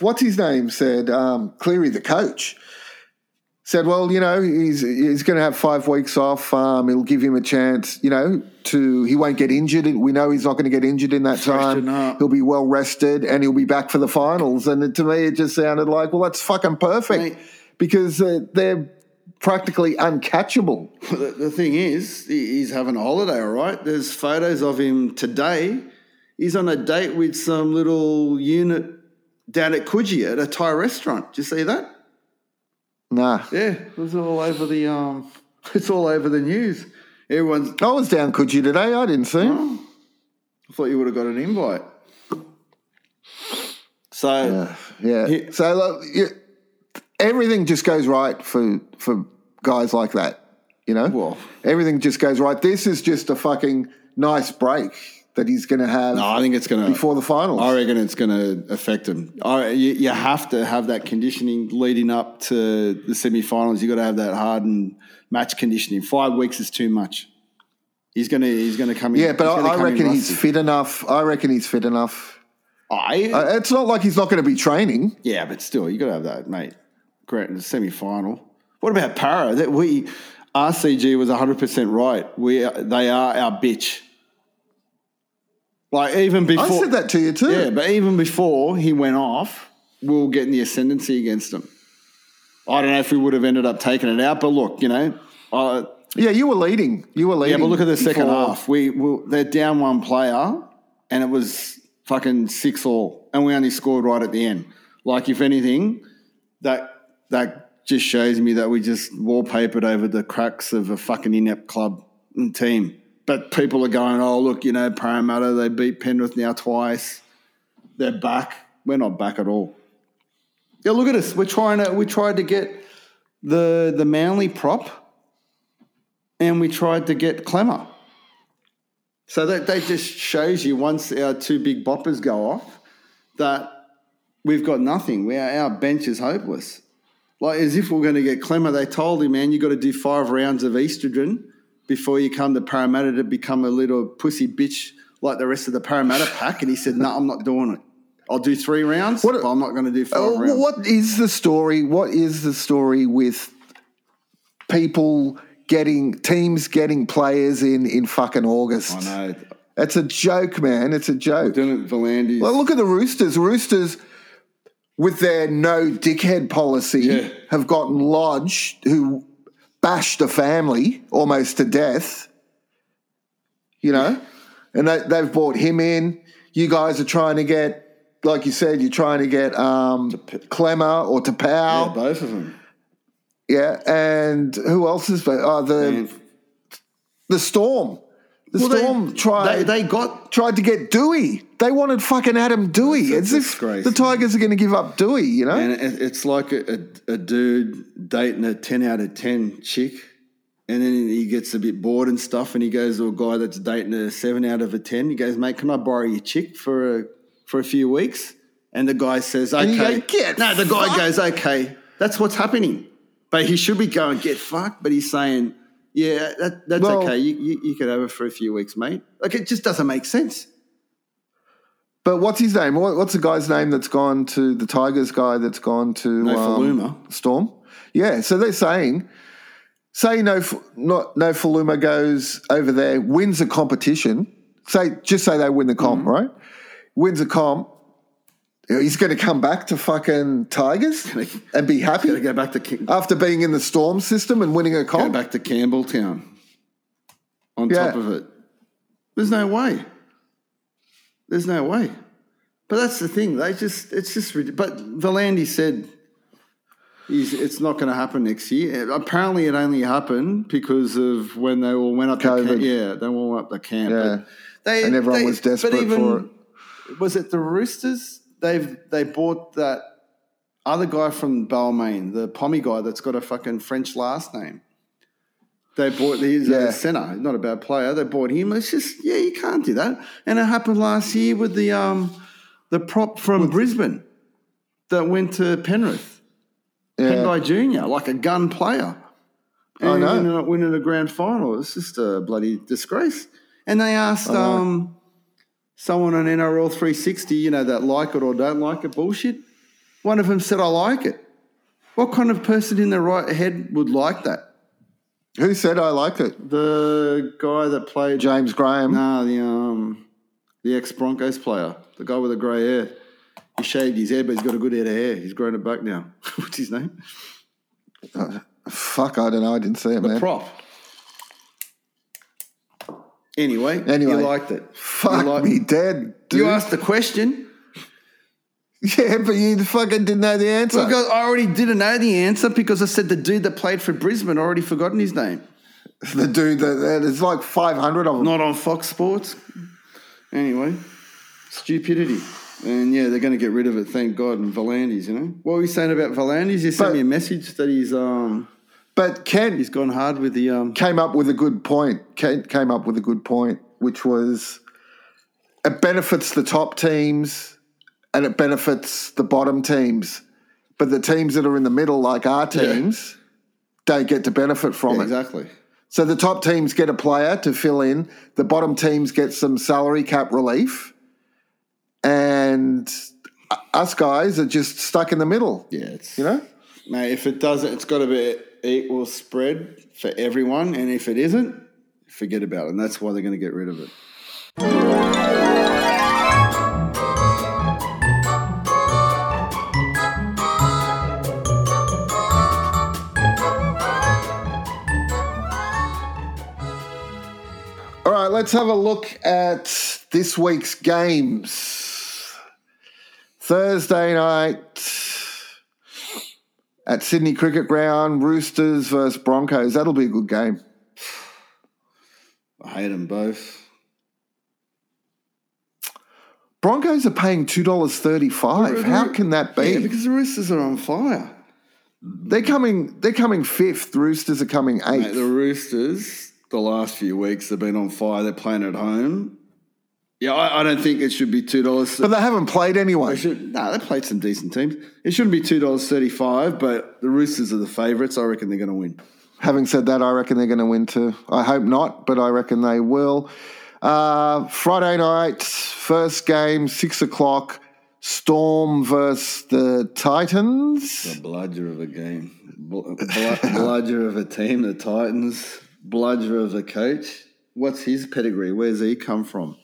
what's his name said? Um, Cleary, the coach, said, "Well, you know, he's he's going to have five weeks off. Um, it'll give him a chance. You know, to he won't get injured. We know he's not going to get injured in that time. He'll be well rested, and he'll be back for the finals. And to me, it just sounded like, well, that's fucking perfect Mate. because uh, they're practically uncatchable. The, the thing is, he's having a holiday, all right? There's photos of him today. He's on a date with some little unit down at Coogee at a Thai restaurant. Did you see that? Nah, Yeah, it was all over the um. It's all over the news. Everyone's. I was down Coogee today. I didn't see him. I thought you would have got an invite. So Yeah. He- so look, you, everything just goes right for for guys like that. You know, Well- everything just goes right. This is just a fucking nice break that he's going to have no, I think it's going to before the finals. I reckon it's going to affect him. I, you, you have to have that conditioning leading up to the semi-finals. You got to have that hardened match conditioning. Five weeks is too much. He's going to he's going to come in. yeah, but I, I reckon he's fit enough. I reckon he's fit enough. I, Uh, It's not like he's not going to be training. yeah, but still, you got to have that, mate. Great in the semi-final. What about Para? That we RCG was hundred percent right. We they are our bitch. Like even before, I said that to you too. Yeah, but even before he went off, we were getting the ascendancy against him. I don't know if we would have ended up taking it out, but look, you know, uh, Yeah, you were leading. You were leading. yeah, but look at the second before- half. We, we they're down one player, and it was fucking six all, and we only scored right at the end. Like if anything, that that just shows me that we just wallpapered over the cracks of a fucking inept club and team. But people are going, oh look, you know, Parramatta they beat Penrith now twice. They're back. We're not back at all. Yeah, look at us. We're trying to we tried to get the the Manly prop and we tried to get Klemmer. So that, that just shows you once our two big boppers go off that we've got nothing. We are, our bench is hopeless. Like as if we're going to get Klemmer. They told him, man, you've got to do five rounds of estrogen before you come to Parramatta to become a little pussy bitch like the rest of the Parramatta pack. And he said, no, I'm not doing it. I'll do three rounds, What- but I'm not going to do five Oh, rounds. what is the story? What is the story with people getting teams getting players in in fucking August? I know. It's a joke, man. It's a joke. Didn't V'landys? Well, look at the Roosters. Roosters, with their no dickhead policy, Yeah. have gotten Lodge, who bashed a family almost to death. You know, and they, they've brought him in. You guys are trying to get, like you said, you're trying to get um, Klemmer or yeah, Tapau. both of them. Yeah, and who else is there? Oh, the And- the Storm. The Well, they- Storm tried. They, they got tried to get Doueihi. They wanted fucking Adam Doueihi. As a disgrace. the Tigers are going to give up Doueihi, you know? And it, it's like a, a, a dude dating a 10 out of 10 chick. And then he gets a bit bored and stuff. And he goes to a guy that's dating a 7 out of a 10. He goes, mate, can I borrow your chick for a, for a few weeks? And the guy says, okay. You go, "Get no, the guy fucked." goes, okay. That's what's happening. But he should be going, get fucked. But he's saying, yeah, that, that's Well- okay. You, you, you could have it for a few weeks, mate. Like, it just doesn't make sense. But what's his name? What, what's the guy's name that's gone to the Tigers guy that's gone to No um, Faluma. Storm? Yeah, so they're saying, say no, not no Faluma goes over there, wins a competition. Say just say they win the comp, right? Wins a comp. He's going to come back to fucking Tigers and be Got to go back to Ki- after being in the Storm system and winning a go comp. back to Campbelltown. On Yeah. top of it, there's no way. There's no way. But that's the thing. They just it's just but Valandi said he's, it's not going to happen next year. Apparently, it only happened because of when they all went up COVID. camp. Yeah, they all went up the camp. Yeah. They, And everyone they- was desperate even, for it. Was it the Roosters? They've they bought that other guy from Balmain, the Pommy guy that's got a fucking French last name. They bought he's Yeah. a centre, not a bad player. They bought him. It's just yeah, you can't do that. And it happened last year with the um the prop from Brisbane that went to Penrith. Yeah. Pangai Junior, like a gun player. And I know. ended up winning a grand final. It's just a bloody disgrace. And they asked um, someone on NRL 360, you know, that like it or don't like it bullshit. One of them said, I like it. What kind of person in their right head would like that? Who said I like it? The guy that played. James Graham. Nah, the um, the ex Broncos player, the guy with the grey hair. He shaved his hair, but he's got a good head of hair. He's grown it back now. What's his name? Fuck, I don't know. I didn't see it, man. Prop. Anyway, Anyway. you liked it. Fuck liked- me dead, dude. You asked the question. yeah, but you fucking didn't know the answer. Because I already didn't know the answer because I said the dude that played for Brisbane I already forgotten his name. the dude that there's like 500 of them. Not on Fox Sports. Anyway, stupidity. And yeah, they're going to get rid of it. Thank God. And V'landys, you know. What were you saying about V'landys? You sent But- me a message that he's um But Ken he's gone hard with the um. came up with a good point. Ken came up with a good point, which was it benefits the top teams and it benefits the bottom teams. But the teams that are in the middle, like our teams, don't get to benefit from Yeah, it. exactly. So the top teams get a player to fill in, the bottom teams get some salary cap relief, and us guys are just stuck in the middle. Yeah, it's You know? Mate, if it doesn't, it's got to be equal spread for everyone. And if it isn't, forget about it. And that's why they're going to get rid of it. Let's have a look at this week's games. Thursday night at Sydney Cricket Ground, Roosters versus Broncos. That'll be a good game. I hate them both. Broncos are paying two dollars thirty-five. How can that be? Yeah, because the Roosters are on fire. they're coming. They're coming fifth. Roosters are coming eighth. Mate, the Roosters, the last few weeks, have been on fire. They're playing at home. Yeah, I, I don't think it should be two dollars. but they haven't played anyway. Should, no, they played some decent teams. It shouldn't be two dollars thirty-five, but the Roosters are the favourites. I reckon they're going to win. Having said that, I reckon they're going to win too. I hope not, but I reckon they will. Uh, Friday night, first game, six o'clock. Storm versus the Titans. The bludger of a game, Bl- bl- bludger of a team, the Titans, bludger of a coach. What's his pedigree? Where's he come from?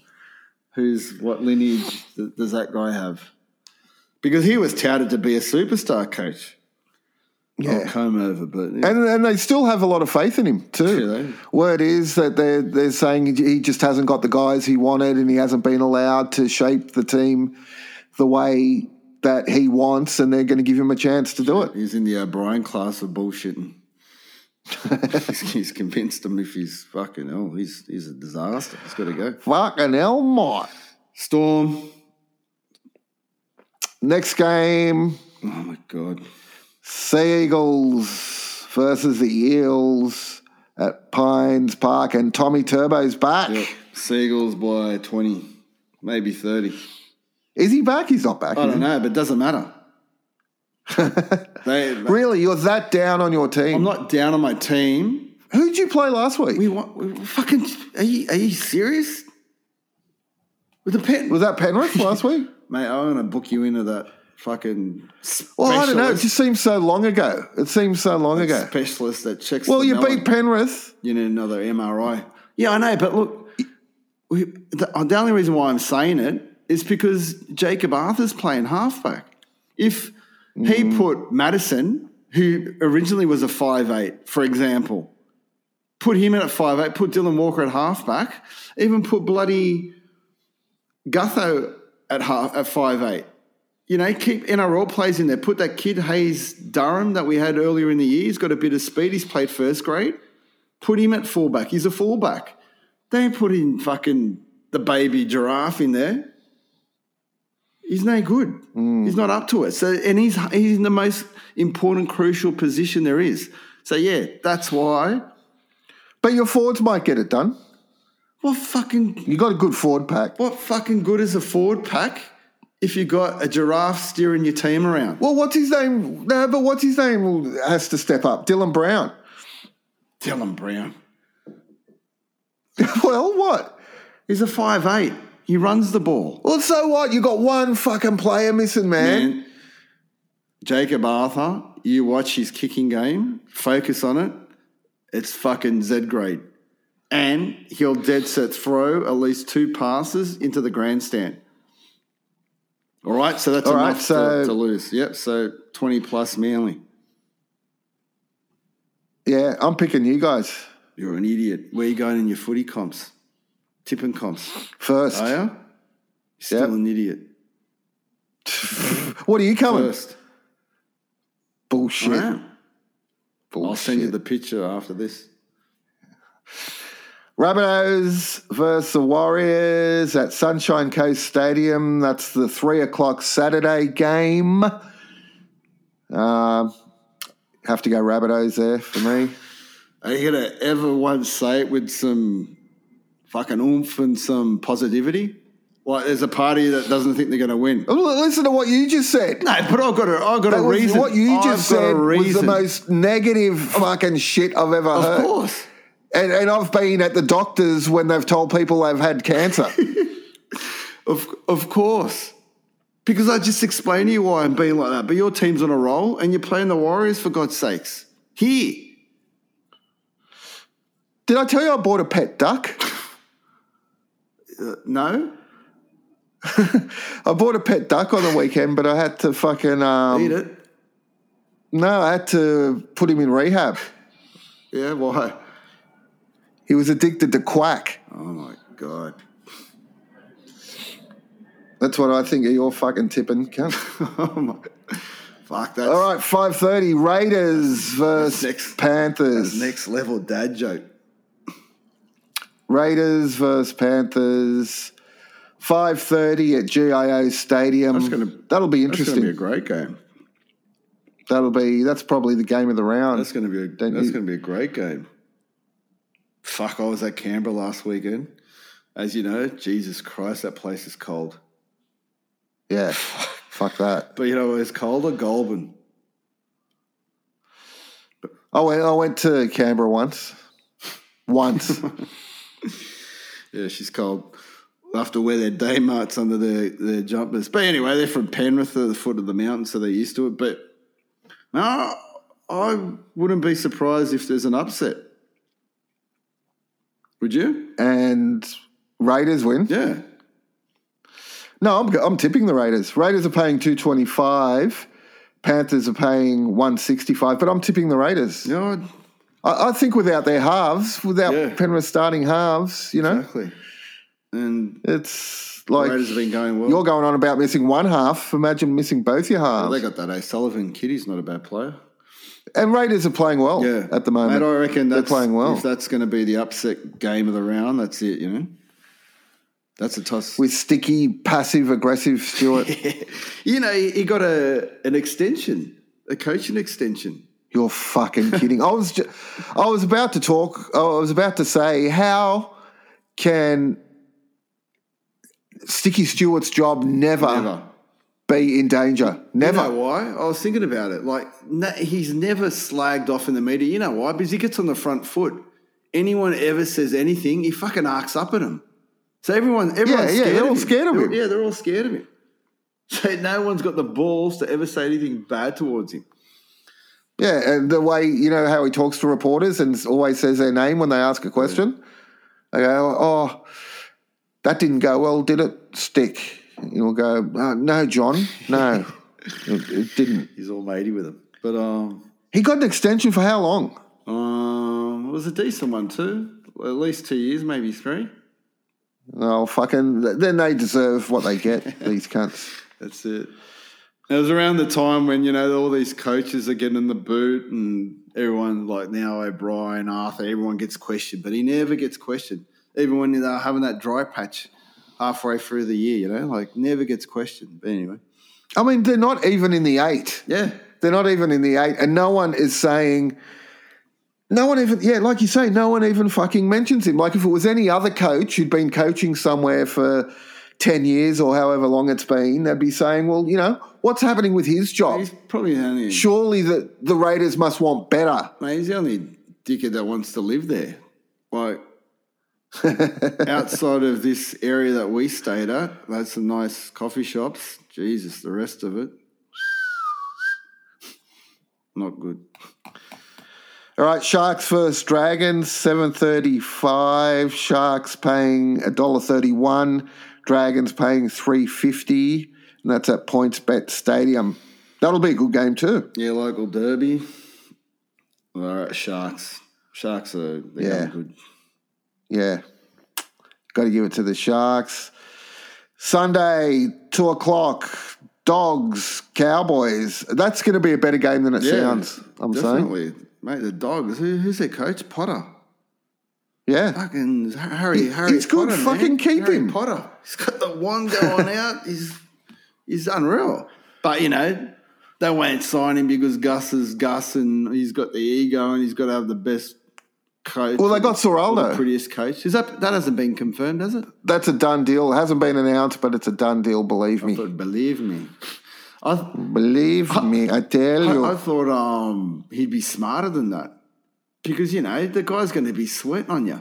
Who's what lineage th- does that guy have? Because he was touted to be a superstar coach. Yeah. I'll over, but And, and they still have a lot of faith in him too. They? Word is that they're they're saying he just hasn't got the guys he wanted, and he hasn't been allowed to shape the team the way that he wants, and they're going to give him a chance to do it. he's in the O'Brien class of bullshitting. he's, he's convinced him if he's fucking hell, he's he's a disaster. He's got to go. Fucking hell, mate. Storm. Next game, Oh my god. Sea Eagles versus the Eels at Pines Park, and Tommy Turbo's back. Yep. Seagulls by 20, maybe 30. Is he back? He's not back. I don't know, but it doesn't matter. They, Really, you're that down on your team? I'm not down on my team. Who'd you play last week? We want we fucking. Are you, are you serious? With the pen, Was that Penrith last week? mate, I want to book you into that fucking. Well, I don't know. It just seems so long ago. It seems so long ago. Specialist that checks. Well, you melon. beat Penrith. you need another MRI. Yeah, I know, but look, we, the, uh, the only reason why I'm saying it is because Jakob Arthur's playing halfback. If he mm. put Madison, who originally was a five eight, for example, put him in at five eight, put Dylan Walker at halfback, even put bloody Gutho at half at five eight. You know, keep NRL plays in there. Put that kid Haze Dunster that we had earlier in the year. He's got a bit of speed. He's played first grade. Put him at fullback. He's a fullback. Don't put in fucking the baby giraffe in there. He's no good. Mm. He's not up to it. So, and he's he's in the most important, crucial position there is. So, yeah, that's why. But your forwards might get it done. What fucking You got a good forward pack. what fucking good is a forward pack if you got a giraffe steering your team around? Well, what's his name? No, but what's his name has to step up? Dylan Brown. Dylan Brown. well, what? He's a five eight. He runs the ball. Well, so what? You got one fucking player missing, man. And Jakob Arthur, you watch his kicking game, focus on it. It's fucking Z grade. And he'll dead set throw at least two passes into the grandstand. All right, so that's All enough right, so- to, to lose. Yep, so 20 plus Manly. Yeah, I'm picking you guys You're an idiot. Where you going in your footy comps? Tipping comps. first. Are you? You're still Yep. an idiot. What are you coming? First. Bullshit. I am. Bullshit. I'll send you the picture after this. Rabbitohs versus the Warriors at Sunshine Coast Stadium. That's the three o'clock Saturday game. Um, have to go Rabbitohs there for me. Are you gonna ever once say it with some fucking oomph and some positivity? Like there's a party that doesn't think they're gonna win. Well, Listen to what you just said. No, but I've got a I've got That a was- reason. what you I've just got a said was the reason. most negative fucking shit I've ever heard. Of course. And, and I've been at the doctors when they've told people they've had cancer. Of of course. Because I just explained to you why I'm being like that. But your team's on a roll and you're playing the Warriors for God's sakes. Here. Did I tell you I bought a pet duck? Uh, no? I bought a pet duck on the weekend, but I had to fucking um, Eat it. no, I had to put him in rehab. Yeah, why? He was addicted to quack. Oh my god. That's what I think of your fucking tipping. cunt. oh my fuck that's All right, five thirty. Raiders versus next- Panthers. next level dad joke. Raiders versus Panthers. Five thirty at GIO Stadium. That's gonna- That'll be interesting. That's interesting. gonna be a great game. That'll be. That's probably the game of the round. That's going to be a, Don't that's you- going to be a great game. Fuck, I was at Canberra last weekend. As you know, Jesus Christ, that place is cold. yeah. Fuck that. But you know, it's colder, Goulburn. I went. I went to Canberra once. Once. Yeah, she's cold. Have to wear their day marts under their, their jumpers. But anyway, they're from Penrith, at the foot of the mountain, so they're used to it. But no, I wouldn't be surprised if there's an upset. Would you? and Raiders win. Yeah. No, I'm, I'm tipping the Raiders. Raiders are paying two twenty five. Panthers are paying one sixty five. But I'm tipping the Raiders. You know, I, I think without their halves, without Yeah. Penrith starting halves, you know, exactly. And it's like Raiders have been going well. you're going on about missing one half. Imagine missing both your halves. They got that A. Sullivan kid. He's not a bad player. and Raiders are playing well Yeah, at the moment. Mate, I reckon They're playing well. If that's going to be the upset game of the round, that's it. You know, that's a toss. with sticky, passive, aggressive Stuart. you know, he he got a an extension, a coaching extension. You're fucking kidding. I was, ju- I was about to talk. I was about to say, how can Sticky Stuart's job never, Never. be in danger? Never. You know why? I was thinking about it. Like he's never slagged off in the media. You know why? Because he gets on the front foot. Anyone ever says anything, he fucking arcs up at him. So everyone, everyone's yeah, scared they're of all him. scared of They're- him. Yeah, they're all scared of him. So no one's got the balls to ever say anything bad towards him. Yeah, and the way you know how he talks to reporters and always says their name when they ask a question. They go, "Oh, that didn't go well, did it? Stick." You'll go, uh, "No, John, no, it, it didn't." He's all matey with him. But um, He got an extension for how long? um, it was a decent one too. At least two years, maybe three. Oh, fucking! Then they deserve what they get. these cunts. That's it. It was around the time when you know all these coaches are getting in the boot, and everyone like now O'Brien, Arthur, everyone gets questioned, but he never gets questioned, even when they're having that dry patch halfway through the year. You know, like never gets questioned. But anyway, I mean, they're not even in the eight. yeah, They're not even in the eight, and no one is saying. No one even, yeah, like you say, no one even fucking mentions him. Like if it was any other coach who'd been coaching somewhere for 10 years or however long it's been, they'd be saying, well, you know, what's happening with his job? he's probably the only Surely the, the Raiders must want better. mate, he's the only dickhead that wants to live there. Like outside of this area that we stayed at, that's some nice coffee shops. Jesus, the rest of it. Not good. All right, Sharks versus Dragons, 735. Sharks paying $1.31. Dragons paying 350 and that's at PointsBet Stadium. That'll be a good game too. Yeah, local derby. All right, Sharks. Sharks are Yeah. good. Yeah. Got to give it to the Sharks. Sunday, two o'clock. Dogs, Cowboys. That's going to be a better game than it sounds. I'm saying. definitely. Mate, the dogs. Who, who's their coach? Potter. Yeah. Fucking Harry. He- Harry. he's good. Potter, Fucking keep Harry him. Potter. He's got the one going out. He's he's unreal. But you know, they won't sign him because Gus is Gus, and he's got the ego, and he's got to have the best coach. Well, they got or Ciraldo. the prettiest coach. Is that that hasn't been confirmed, has it? That's a done deal. It hasn't been announced, but it's a done deal. Believe me. But believe me, I. Believe me. I tell you. I, I thought um, he'd be smarter than that because you know the guy's going to be sweating on you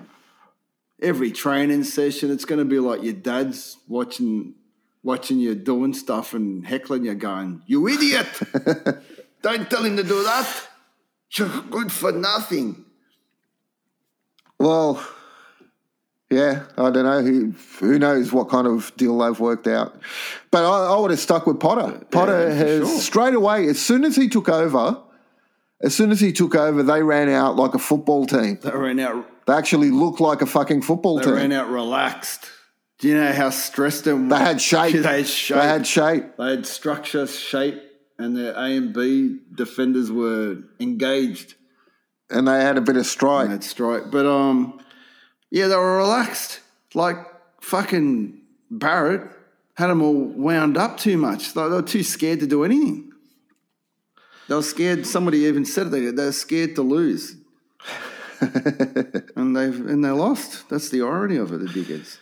every training session. It's going to be like your dad's watching watching you doing stuff and heckling you, going, "You idiot! Don't tell him to do that. You're good for nothing." Well, yeah, I don't know who who knows what kind of deal they've worked out, but I, I would have stuck with Potter. Potter for has sure. straight away as soon as he took over, as soon as he took over, they ran out like a football team. They ran out. They actually looked like a fucking football They team. They ran out relaxed. Do you know how stressed them? they had shape. They had shape. They had shape. They had structure, shape, and their A and B defenders were engaged. and they had a bit of strike. They had strike, but um, yeah, they were relaxed. Like fucking Barrett had them all wound up too much. They, were too scared to do anything. They were scared. Somebody even said it. They, they were scared to lose, and they and they lost. That's the irony of it. The dickheads.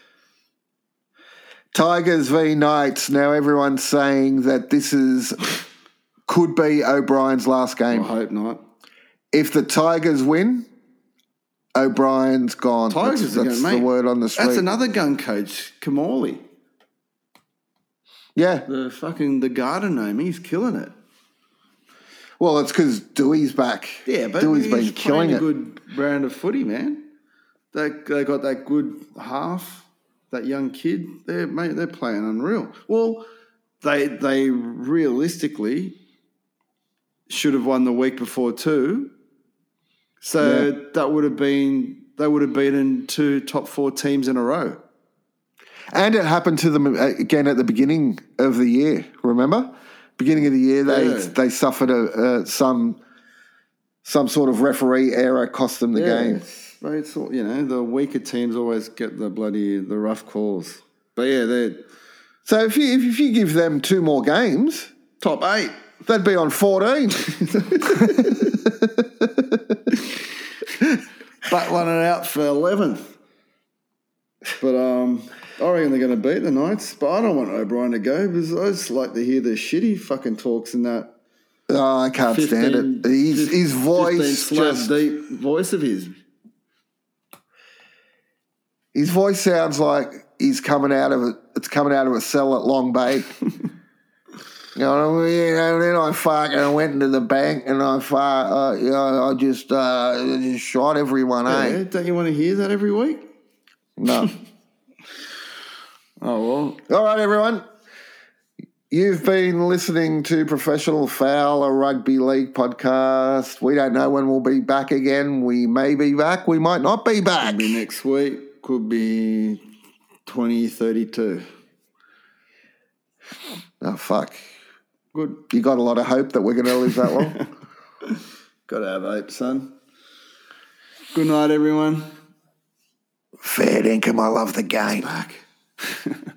Tigers v Knights. Now everyone's saying that this is could be O'Brien's last game. I hope not. If the Tigers win, O'Brien's gone. Tigers that's are that's going, the word on the street. That's another gun coach, Kamali. yeah. The fucking the garden gnome. He's killing it. Well, it's because Doueihi's back. Yeah, but Doueihi's been killing a it. good brand of footy, man. They they got that good half, that young kid. They're mate, they're playing unreal. Well, they they realistically should have won the week before too. So that would have been they would have beaten two top four teams in a row. And it happened to them uh, again at the beginning of the year. Remember, beginning of the year, they Yeah. they suffered a, uh, some some sort of referee error cost them the game. But it's all, you know the weaker teams always get the bloody the rough calls. But yeah, they're So if you if you give them two more games, top eight. they'd be on fourteen. battling it out for eleventh. But um, I reckon they're going to beat the Knights. But I don't want O'Brien to go because I just like to hear the shitty fucking talks in that. oh, I can't stand 15 it. His his voice just deep voice of his. His voice sounds like he's coming out of a, it's coming out of a cell at Long Bay. You know, you know, then I fucking went into the bank and I fuck, uh, you know, I just uh, just shot everyone, eh? Yeah, don't you want to hear that every week? No. Oh well, All right, everyone. You've been listening to Professional Foul, a rugby league podcast. We don't know when we'll be back again. We may be back. We might not be back. could be next week. Could be twenty thirty two. Oh, ah, fuck. Good. You got a lot of hope that we're going to live that long? Got to have hope, son. Good night, everyone. Fair dinkum. I love the game. Back.